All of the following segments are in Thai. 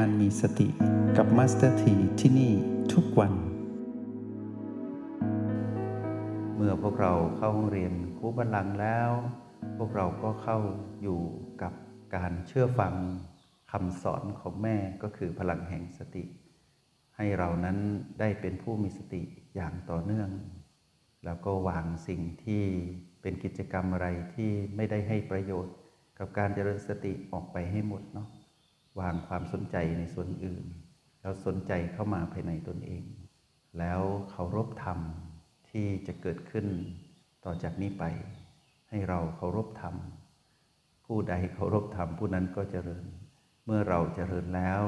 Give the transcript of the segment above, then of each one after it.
การมีสติกับ Master T ที่นี่ทุกวัน เมื่อพวกเราเข้าห้องเรียนครูบัลลังแล้ว พวกเราก็เข้าอยู่กับการเชื่อฟังคำสอนของแม่ก็คือพลังแห่งสติ ให้เรานั้นได้เป็นผู้มีสติอย่างต่อเนื่อง แล้วก็วางสิ่งที่เป็นกิจกรรมอะไรที่ไม่ได้ให้ประโยชน์ กับการเจริญสติออกไปให้หมดเนาะ วางความสนใจในส่วนอื่น แล้วสนใจเข้ามาภายในตนเอง แล้วเคารพธรรมที่จะเกิดขึ้นต่อจากนี้ไป ให้เราเคารพธรรม ผู้ใดเคารพธรรมผู้นั้นก็เจริญ เมื่อเราเจริญแล้ว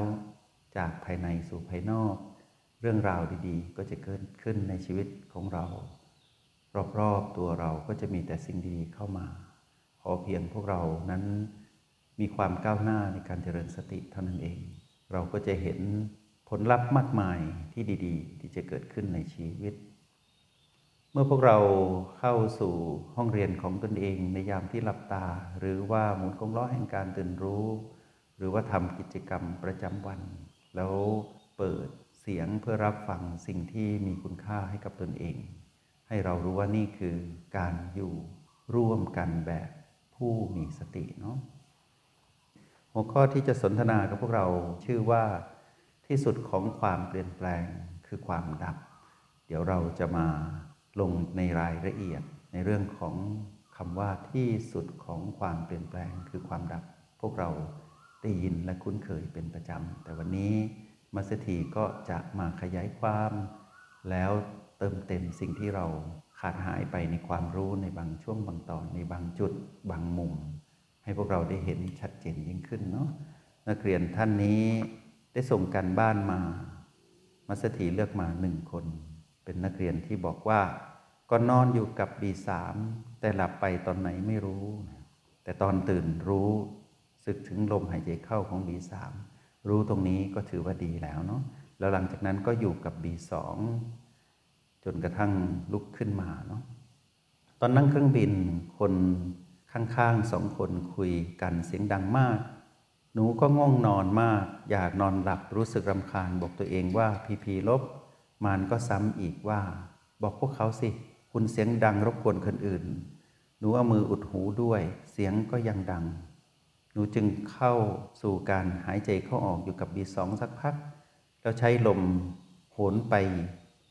จากภายในสู่ภายนอก เรื่องราวดีๆ ก็จะเกิดขึ้นในชีวิตของเรา รอบๆตัวเราก็จะมีแต่สิ่งดีๆเข้ามา ขอเพียงพวกเรานั้น มีความก้าวหน้าในการเจริญสติเท่านั้นเอง เราก็จะเห็นผลลัพธ์มากมายที่ดี ๆ ที่จะเกิดขึ้นในชีวิต เมื่อพวกเราเข้าสู่ห้องเรียนของตนเองในยามที่หลับตา หรือว่าหมุนกงล้อแห่งการตื่นรู้ หรือว่าทำกิจกรรมประจำวัน แล้วเปิดเสียงเพื่อรับฟังสิ่งที่มีคุณค่าให้กับตนเอง ให้เรารู้ว่านี่คือการอยู่ร่วมกันแบบผู้มีสติเนาะ หัวข้อที่จะสนทนากับพวกเราชื่อว่าที่สุดของความเปลี่ยนแปลงคือความดับ เดี๋ยวเราจะมาลงในรายละเอียดในเรื่องของคำว่าที่สุดของความเปลี่ยนแปลงคือความดับ พวกเราได้ยินและคุ้นเคยเป็นประจำ แต่วันนี้มัสถีก็จะมาขยายความ แล้วเติมเต็มสิ่งที่เราขาดหายไปในความรู้ในบางช่วงบางตอนในบางจุดบางมุม ให้พวกเราได้เห็นชัดเจนยิ่งขึ้นเนาะนักเรียนท่านนี้ได้ส่งกันบ้านมา มัสถีเลือกมาหนึ่งคน เป็นนักเรียนที่บอกว่า ก็นอนอยู่กับ B3 แต่หลับไปตอนไหนไม่รู้ แต่ตอนตื่นรู้สึกถึงลมหายใจเข้าของ B3 รู้ตรงนี้ก็ถือว่าดีแล้วเนาะแล้วหลังจากนั้นก็อยู่กับ B2 จนกระทั่งลุกขึ้นมาเนาะตอนนั่งเครื่องบินคน ข้างๆสองคนคุยกันเสียงดังมาก หนูก็ง่วงนอนมาก อยากนอนหลับรู้สึกรำคาญบอกตัวเองว่าพีพีลบมานก็ซ้ำอีกว่า บอกพวกเขาสิ คุณเสียงดังรบกวนคนอื่น หนูเอามืออุดหูด้วย เสียงก็ยังดัง หนูจึงเข้าสู่การหายใจเข้าออกอยู่กับบีสองสักพัก แล้วใช้ลมโหนไป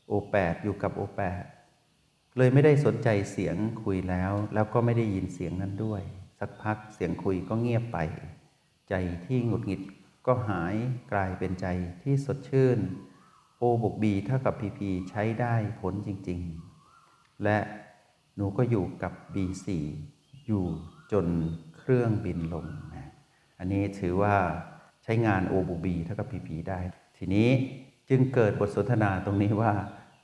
โอแปดอยู่กับโอแปด เลยไม่ได้สนใจเสียงคุยแล้ว แล้วก็ไม่ได้ยินเสียงนั้นด้วย สักพักเสียงคุยก็เงียบไป ใจที่หงุดหงิดก็หายกลายเป็นใจที่สดชื่นโอบวกบีเท่ากับพีพีใช้ได้ผลจริง ๆ และหนูก็อยู่กับ B4 อยู่จนเครื่องบินลงนะอันนี้ถือว่าใช้งาน O บวก B เท่ากับ PP ได้ ทีนี้จึงเกิดบทสนทนาตรงนี้ว่า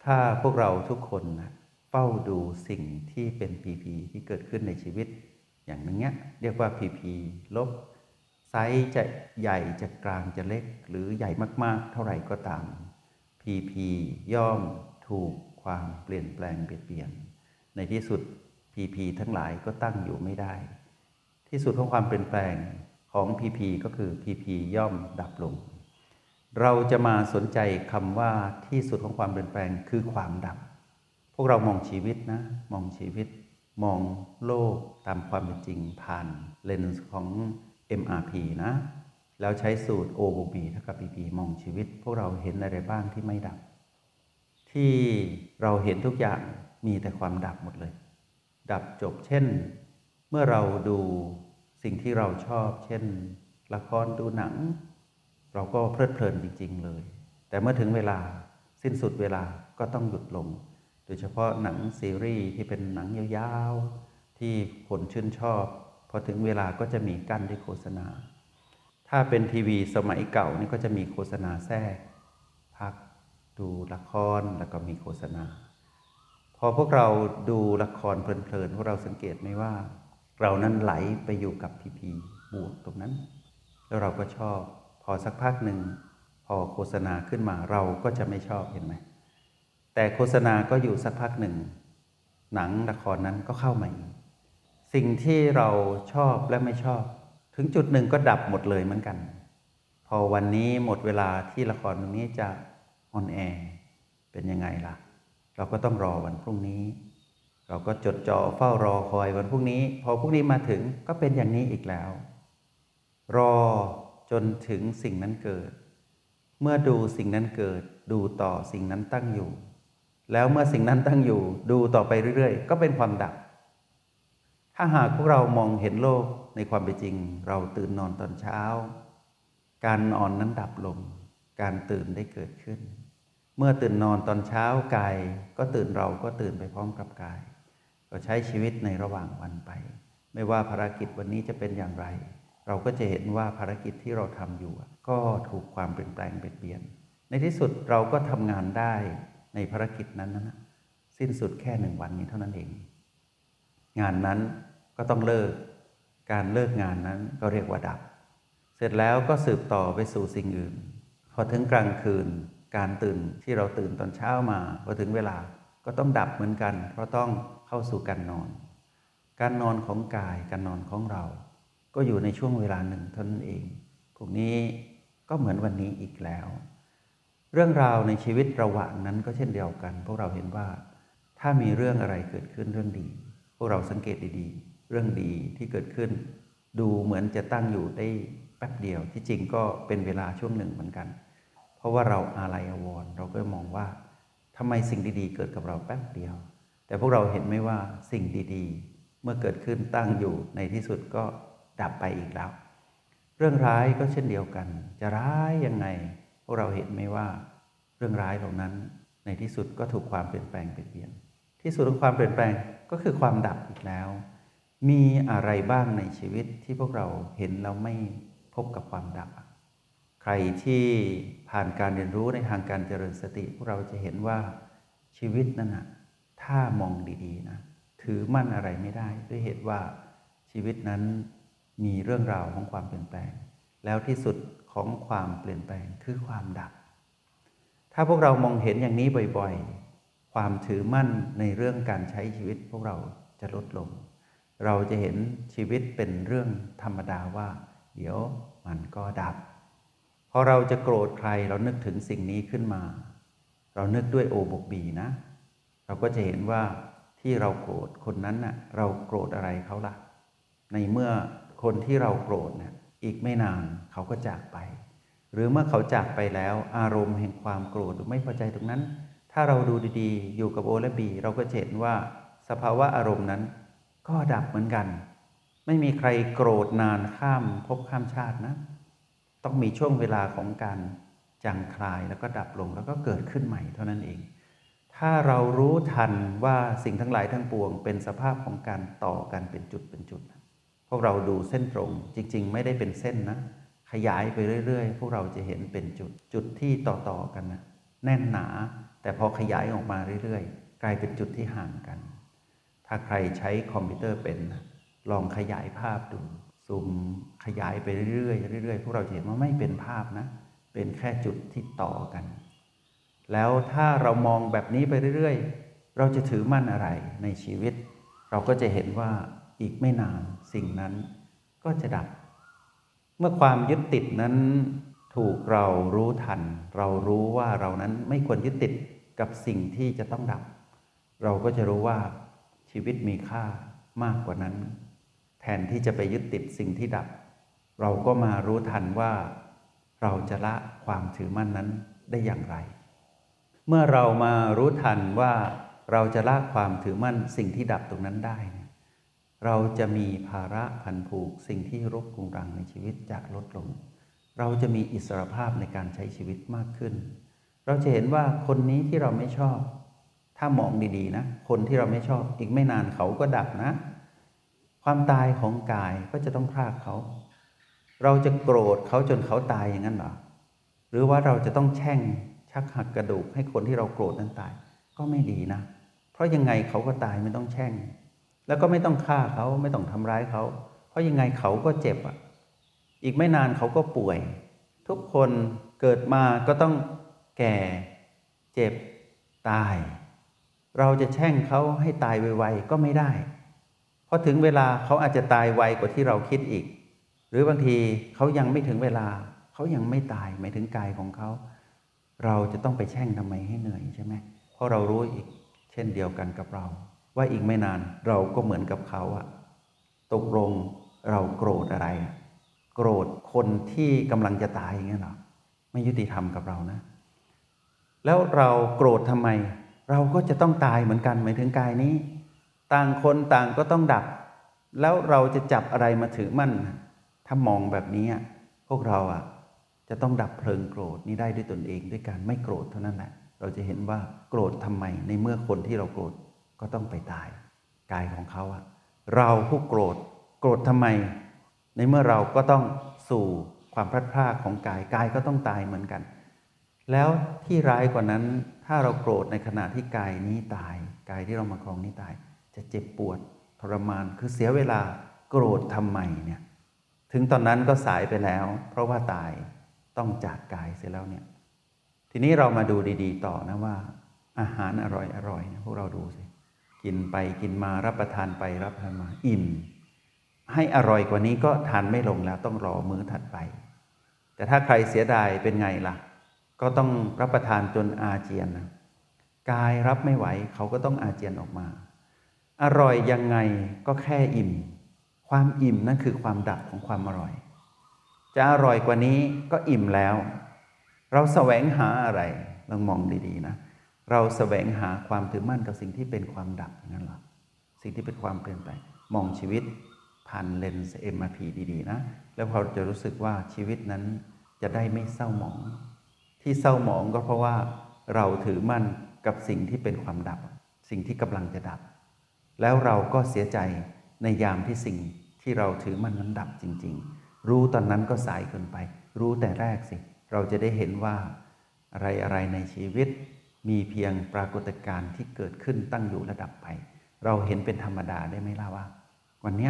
ถ้าพวกเราทุกคนนะ เฝ้าดูสิ่งที่เป็น PP ที่เกิดขึ้นในชีวิต อย่างนี้เเรียกว่า PP ลบไซส์จะใหญ่จะกลางจะเล็ก หรือใหญ่มากๆ เท่าไหร่ก็ตาม PP ย่อมถูกความเปลี่ยนแปลงเปลี่ยนเปลี่ยน ในที่สุด PP ทั้งหลายก็ตั้งอยู่ไม่ได้ ที่สุดของความเปลี่ยนแปลงของ PP ก็คือ PP ย่อมดับลง เราจะมาสนใจคำว่าที่สุดของความเปลี่ยนแปลงคือความดับ พวกเรามองชีวิตนะ มองชีวิต มองโลกตามความเป็นจริงผ่านเลนส์ของ MRP นะ แล้วใช้สูตร O บวก B เท่ากับ PP มองชีวิต พวกเราเห็นอะไรบ้างที่ไม่ดับ ที่เราเห็นทุกอย่างมีแต่ความดับหมดเลย ดับจบเช่น เมื่อเราดูสิ่งที่เราชอบ เช่น ละครดูหนัง เราก็เพลิดเพลินจริง ๆ เลย แต่เมื่อถึงเวลาสิ้นสุดเวลาก็ต้องหยุดลง โดยเฉพาะหนังซีรีส์ที่เป็นหนังยาวๆ ที่คนชื่นชอบ พอถึงเวลาก็จะมีกั้นด้วยโฆษณา ถ้าเป็นทีวีสมัยเก่านี่ก็จะมีโฆษณาแทรก พักดูละครแล้วก็มีโฆษณา พอพวกเราดูละครเพลินๆพวกเราสังเกตไหมว่า เรานั้นไหลไปอยู่กับพีพีบวกตรงนั้น แล้วเราก็ชอบ พอสักพักหนึ่งพอโฆษณาขึ้นมาเราก็จะไม่ชอบเห็นไหม แต่โฆษณาก็อยู่สักพักหนึ่ง หนังละครนั้นก็เข้ามาอีกสิ่งที่เราชอบและไม่ชอบ ถึงจุดหนึ่งก็ดับหมดเลยเหมือนกัน พอวันนี้หมดเวลาที่ละครตรงนี้จะออนแอร์เป็นยังไงล่ะ เราก็ต้องรอวันพรุ่งนี้ เราก็จดจ่อเฝ้ารอคอยวันพรุ่งนี้ พอพรุ่งนี้มาถึงก็เป็นอย่างนี้อีกแล้ว รอจนถึงสิ่งนั้นเกิด เมื่อดูสิ่งนั้นเกิด ดูต่อสิ่งนั้นตั้งอยู่ แล้วเมื่อสิ่งนั้นตั้งอยู่ดูต่อไปเรื่อยๆ ก็เป็นความดับ ถ้าหากพวกเรามองเห็นโลกในความเป็นจริง เราตื่นนอนตอนเช้า การนอนนั้นดับลง การตื่นได้เกิดขึ้น เมื่อตื่นนอนตอนเช้ากายก็ตื่นเราก็ตื่นไปพร้อมกับกาย ก็ใช้ชีวิตในระหว่างวันไป ไม่ว่าภารกิจวันนี้จะเป็นอย่างไร เราก็จะเห็นว่าภารกิจที่เราทำอยู่ ก็ถูกความเปลี่ยนแปลงเปลี่ยน ในที่สุดเราก็ทำงานได้ ในภารกิจนั้นนะสิ้นสุดแค่หนึ่งวันนี้เท่านั้นเอง งานนั้นก็ต้องเลิก การเลิกงานนั้นก็เรียกว่าดับ เสร็จแล้วก็สืบต่อไปสู่สิ่งอื่น พอถึงกลางคืน การตื่นที่เราตื่นตอนเช้ามาพอถึงเวลาก็ต้องดับเหมือนกัน เพราะต้องเข้าสู่การนอน การนอนของกายการนอนของเรา ก็อยู่ในช่วงเวลาหนึ่งเท่านั้นเองพวกนี้ก็เหมือนวันนี้อีกแล้ว เรื่องราวในชีวิตระหว่างนั้นก็เช่นเดียวกัน พวกเราเห็นว่าถ้ามีเรื่องอะไรเกิดขึ้นเรื่องดี พวกเราสังเกตดีๆ เรื่องดีที่เกิดขึ้น ดูเหมือนจะตั้งอยู่ได้แป๊บเดียวที่จริงก็เป็นเวลาช่วงหนึ่งเหมือนกัน เพราะว่าเราอาลัยอววรเราก็มองว่าทำไมสิ่งดีๆ เกิดกับเราแป๊บเดียว แต่พวกเราเห็นไหมว่าสิ่งดีๆ เมื่อเกิดขึ้นตั้งอยู่ในที่สุดก็ดับไปอีกแล้ว เรื่องร้ายก็เช่นเดียวกัน จะร้ายยังไง วกเราเห็นไหมว่าเรื่องร้ายเหล่านั้นในที่สุดก็ถูกความเปลี่ยนแปลงเปลี่ยน ที่สุดของความเปลี่ยนแปลงก็คือความดับอีกแล้ว มีอะไรบ้างในชีวิตที่พวกเราเห็นแล้วไม่พบกับความดับ ใครที่ผ่านการเรียนรู้ในทางการเจริญสติ พวกเราจะเห็นว่าชีวิตนั้นนะถ้ามองดีๆนะถือมั่นอะไรไม่ได้ ด้วยเหตุว่าชีวิตนั้นมีเรื่องราวของความเปลี่ยนแปลง แล้วที่สุดของความเปลี่ยนแปลงคือความดับ ถ้าพวกเรามองเห็นอย่างนี้บ่อยๆ ความถือมั่นในเรื่องการใช้ชีวิตพวกเราจะลดลง เราจะเห็นชีวิตเป็นเรื่องธรรมดาว่า เดี๋ยวมันก็ดับ พอเราจะโกรธใครเรานึกถึงสิ่งนี้ขึ้นมา เรานึกด้วยโอบกบีนะ เราก็จะเห็นว่าที่เราโกรธคนนั้นน่ะเราโกรธอะไรเขาล่ะ ในเมื่อคนที่เราโกรธเนี่ย อีกไม่นานเขาก็จากไป หรือเมื่อเขาจากไปแล้วอารมณ์แห่งความโกรธหรือไม่พอใจตรงนั้น ถ้าเราดูดีๆ อยู่กับโอและบีเราก็เห็นว่าสภาวะอารมณ์นั้น ก็ดับเหมือนกัน ไม่มีใครโกรธนานข้ามภพข้ามชาตินะ ต้องมีช่วงเวลาของการจางคลายแล้วก็ดับลงแล้วก็เกิดขึ้นใหม่เท่านั้นเอง ถ้าเรารู้ทันว่าสิ่งทั้งหลายทั้งปวง เป็นสภาพของการต่อกันเป็นจุดเป็นจุดพ วกเราดูเส้นตรง จริง ๆ ไม่ได้เป็นเส้นนะ ขยายไปเรื่อย ๆ พวกเราจะเห็นเป็นจุดจุดที่ต่อๆกันนะแน่นหนา แต่พอขยายออกมาเรื่อยๆ กลายเป็นจุดที่ห่างกัน ถ้าใครใช้คอมพิวเตอร์เป็น ลองขยายภาพดูซูมขยายไปเรื่อยๆเรื่อยๆพวกเราเห็นว่าไม่เป็นภาพนะ เป็นแค่จุดที่ต่อกัน แล้วถ้าเรามองแบบนี้ไปเรื่อยๆ เราจะถือมั่นอะไรในชีวิต เราก็จะเห็นว่า อีกไม่นานสิ่งนั้นก็จะดับ เมื่อความยึดติดนั้นถูกเรารู้ทัน เรารู้ว่าเรานั้นไม่ควรยึดติดกับสิ่งที่จะต้องดับ เราก็จะรู้ว่าชีวิตมีค่ามากกว่านั้น แทนที่จะไปยึดติดสิ่งที่ดับ เราก็มารู้ทันว่า เราจะละความถือมั่นนั้นได้อย่างไร เมื่อเรามารู้ทันว่าเราจะละความถือมั่นสิ่งที่ดับตรงนั้นได้ เราจะมีภาระพันผูกสิ่งที่รบกรุงรังในชีวิตจะลดลง เราจะมีอิสรภาพในการใช้ชีวิตมากขึ้น เราจะเห็นว่าคนนี้ที่เราไม่ชอบ ถ้ามองดีๆนะ คนที่เราไม่ชอบอีกไม่นานเขาก็ดับนะ ความตายของกายก็จะต้องพรากเขา เราจะโกรธเขาจนเขาตายอย่างนั้นหรอหรือว่าเราจะต้องแช่งชักหักกระดูกให้คนที่เราโกรธนั้นตาย ก็ไม่ดีนะ เพราะยังไงเขาก็ตายไม่ต้องแช่ง แล้วก็ไม่ต้องฆ่าเขาไม่ต้องทำร้ายเขา เพราะยังไงเขาก็เจ็บอะ อีกไม่นานเขาก็ป่วย ทุกคนเกิดมาก็ต้องแก่ เจ็บ ตาย เราจะแช่งเขาให้ตายไวๆก็ไม่ได้พอถึงเวลาเขาอาจจะตายไวกว่าที่เราคิดอีก หรือบางทีเขายังไม่ถึงเวลา เขายังไม่ตายหมายถึงกายของเขา เราจะต้องไปแช่งทำไมให้เหนื่อยใช่ไหมเพราะเรารู้อีก เช่นเดียวกันกับเรา ว่าอีกไม่นานเราก็เหมือนกับเขาอะตกลงเราโกรธอะไร โกรธคนที่กำลังจะตายอย่างเงี้ยหรอไม่ยุติธรรมกับเรานะ แล้วเราโกรธทำไม เราก็จะต้องตายเหมือนกันหมายถึงกายนี้ ต่างคนต่างก็ต้องดับ แล้วเราจะจับอะไรมาถือมั่นถ้ามองแบบนี้พวกเราอะจะต้องดับเพลิงโกรธนี้ได้ด้วยตนเองด้วยการไม่โกรธเท่านั้นแหละ เราจะเห็นว่าโกรธทำไมในเมื่อคนที่เราโกรธ ก็ต้องไปตาย กายของเขาอะเราผู้โกรธโกรธทำไม ในเมื่อเราก็ต้องสู่ความพลัดพรากของกายกายก็ต้องตายเหมือนกัน แล้วที่ร้ายกว่านั้นถ้าเราโกรธในขณะที่กายนี้ตาย กายที่เรามาครองนี้ตาย จะเจ็บปวดทรมานคือเสียเวลาโกรธทำไมเนี่ยถึงตอนนั้นก็สายไปแล้ว เพราะว่าตายต้องจากกายเสียแล้วเนี่ยทีนี้เรามาดูดี ๆ ต่อนะว่า อาหารอร่อยอร่อยนะพวกเราดูสิ กินไปกินมารับประทานไปรับประทานมาอิ่ม ให้อร่อยกว่านี้ก็ทานไม่ลงแล้วต้องรอมื้อถัดไป แต่ถ้าใครเสียดายเป็นไงล่ะ ก็ต้องรับประทานจนอาเจียนนะกายรับไม่ไหวเขาก็ต้องอาเจียนออกมา อร่อยยังไงก็แค่อิ่ม ความอิ่มนั่นคือความดับของความอร่อย จะอร่อยกว่านี้ก็อิ่มแล้ว เราแสวงหาอะไรลองมองดีๆนะ เราแสวงหาความถือมั่นกับสิ่งที่เป็นความดับนั่นหรอสิ่งที่เป็นความเปลี่ยนแปลงมองชีวิตผ่านเลนส์ MRP ดีๆนะ แล้วเราจะรู้สึกว่าชีวิตนั้นจะได้ไม่เศร้าหมอง ที่เศร้าหมองก็เพราะว่าเราถือมั่นกับสิ่งที่เป็นความดับ สิ่งที่กำลังจะดับ แล้วเราก็เสียใจในยามที่สิ่งที่เราถือมั่นนั้นดับจริง ๆ รู้ตอนนั้นก็สายเกินไป รู้แต่แรกสิ เราจะได้เห็นว่าอะไรอะไรในชีวิต มีเพียงปรากฏการณ์ที่เกิดขึ้นตั้งอยู่ระดับไป เราเห็นเป็นธรรมดาได้ไหมล่ะว่า วันนี้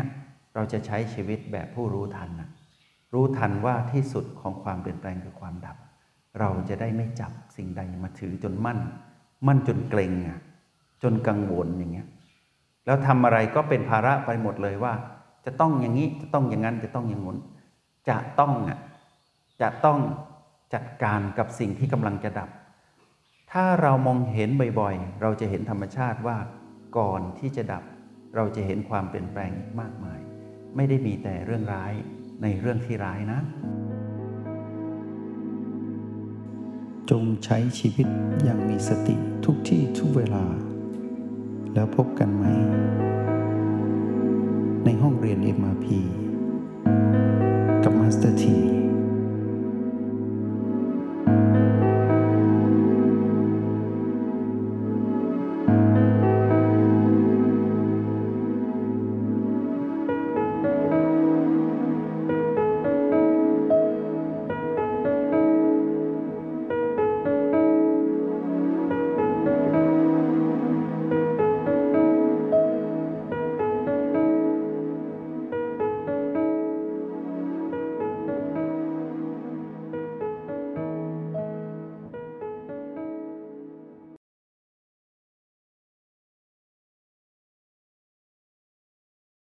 เราจะใช้ชีวิตแบบผู้รู้ทันนะรู้ทันว่าที่สุดของความเปลี่ยนแปลงคือความดับ เราจะได้ไม่จับสิ่งใดมาถือจนมั่น มั่นจนเกรงอะจนกังวลอย่างเงี้ยแล้วทำอะไรก็เป็นภาระไปหมดเลยว่า จะต้องอย่างนี้จะต้องอย่างนั้นจะต้องอย่างงู้นจะต้องอะจะต้องจัดการกับสิ่งที่กำลังจะดับ ถ้าเรามองเห็นบ่อยๆ เราจะเห็นธรรมชาติว่าก่อนที่จะดับ เราจะเห็นความเปลี่ยนแปลงมากมาย ไม่ได้มีแต่เรื่องร้ายในเรื่องที่ร้ายนะ จงใช้ชีวิตอย่างมีสติทุกที่ทุกเวลา แล้วพบกันใหม่ ในห้องเรียน MRP กับ Master T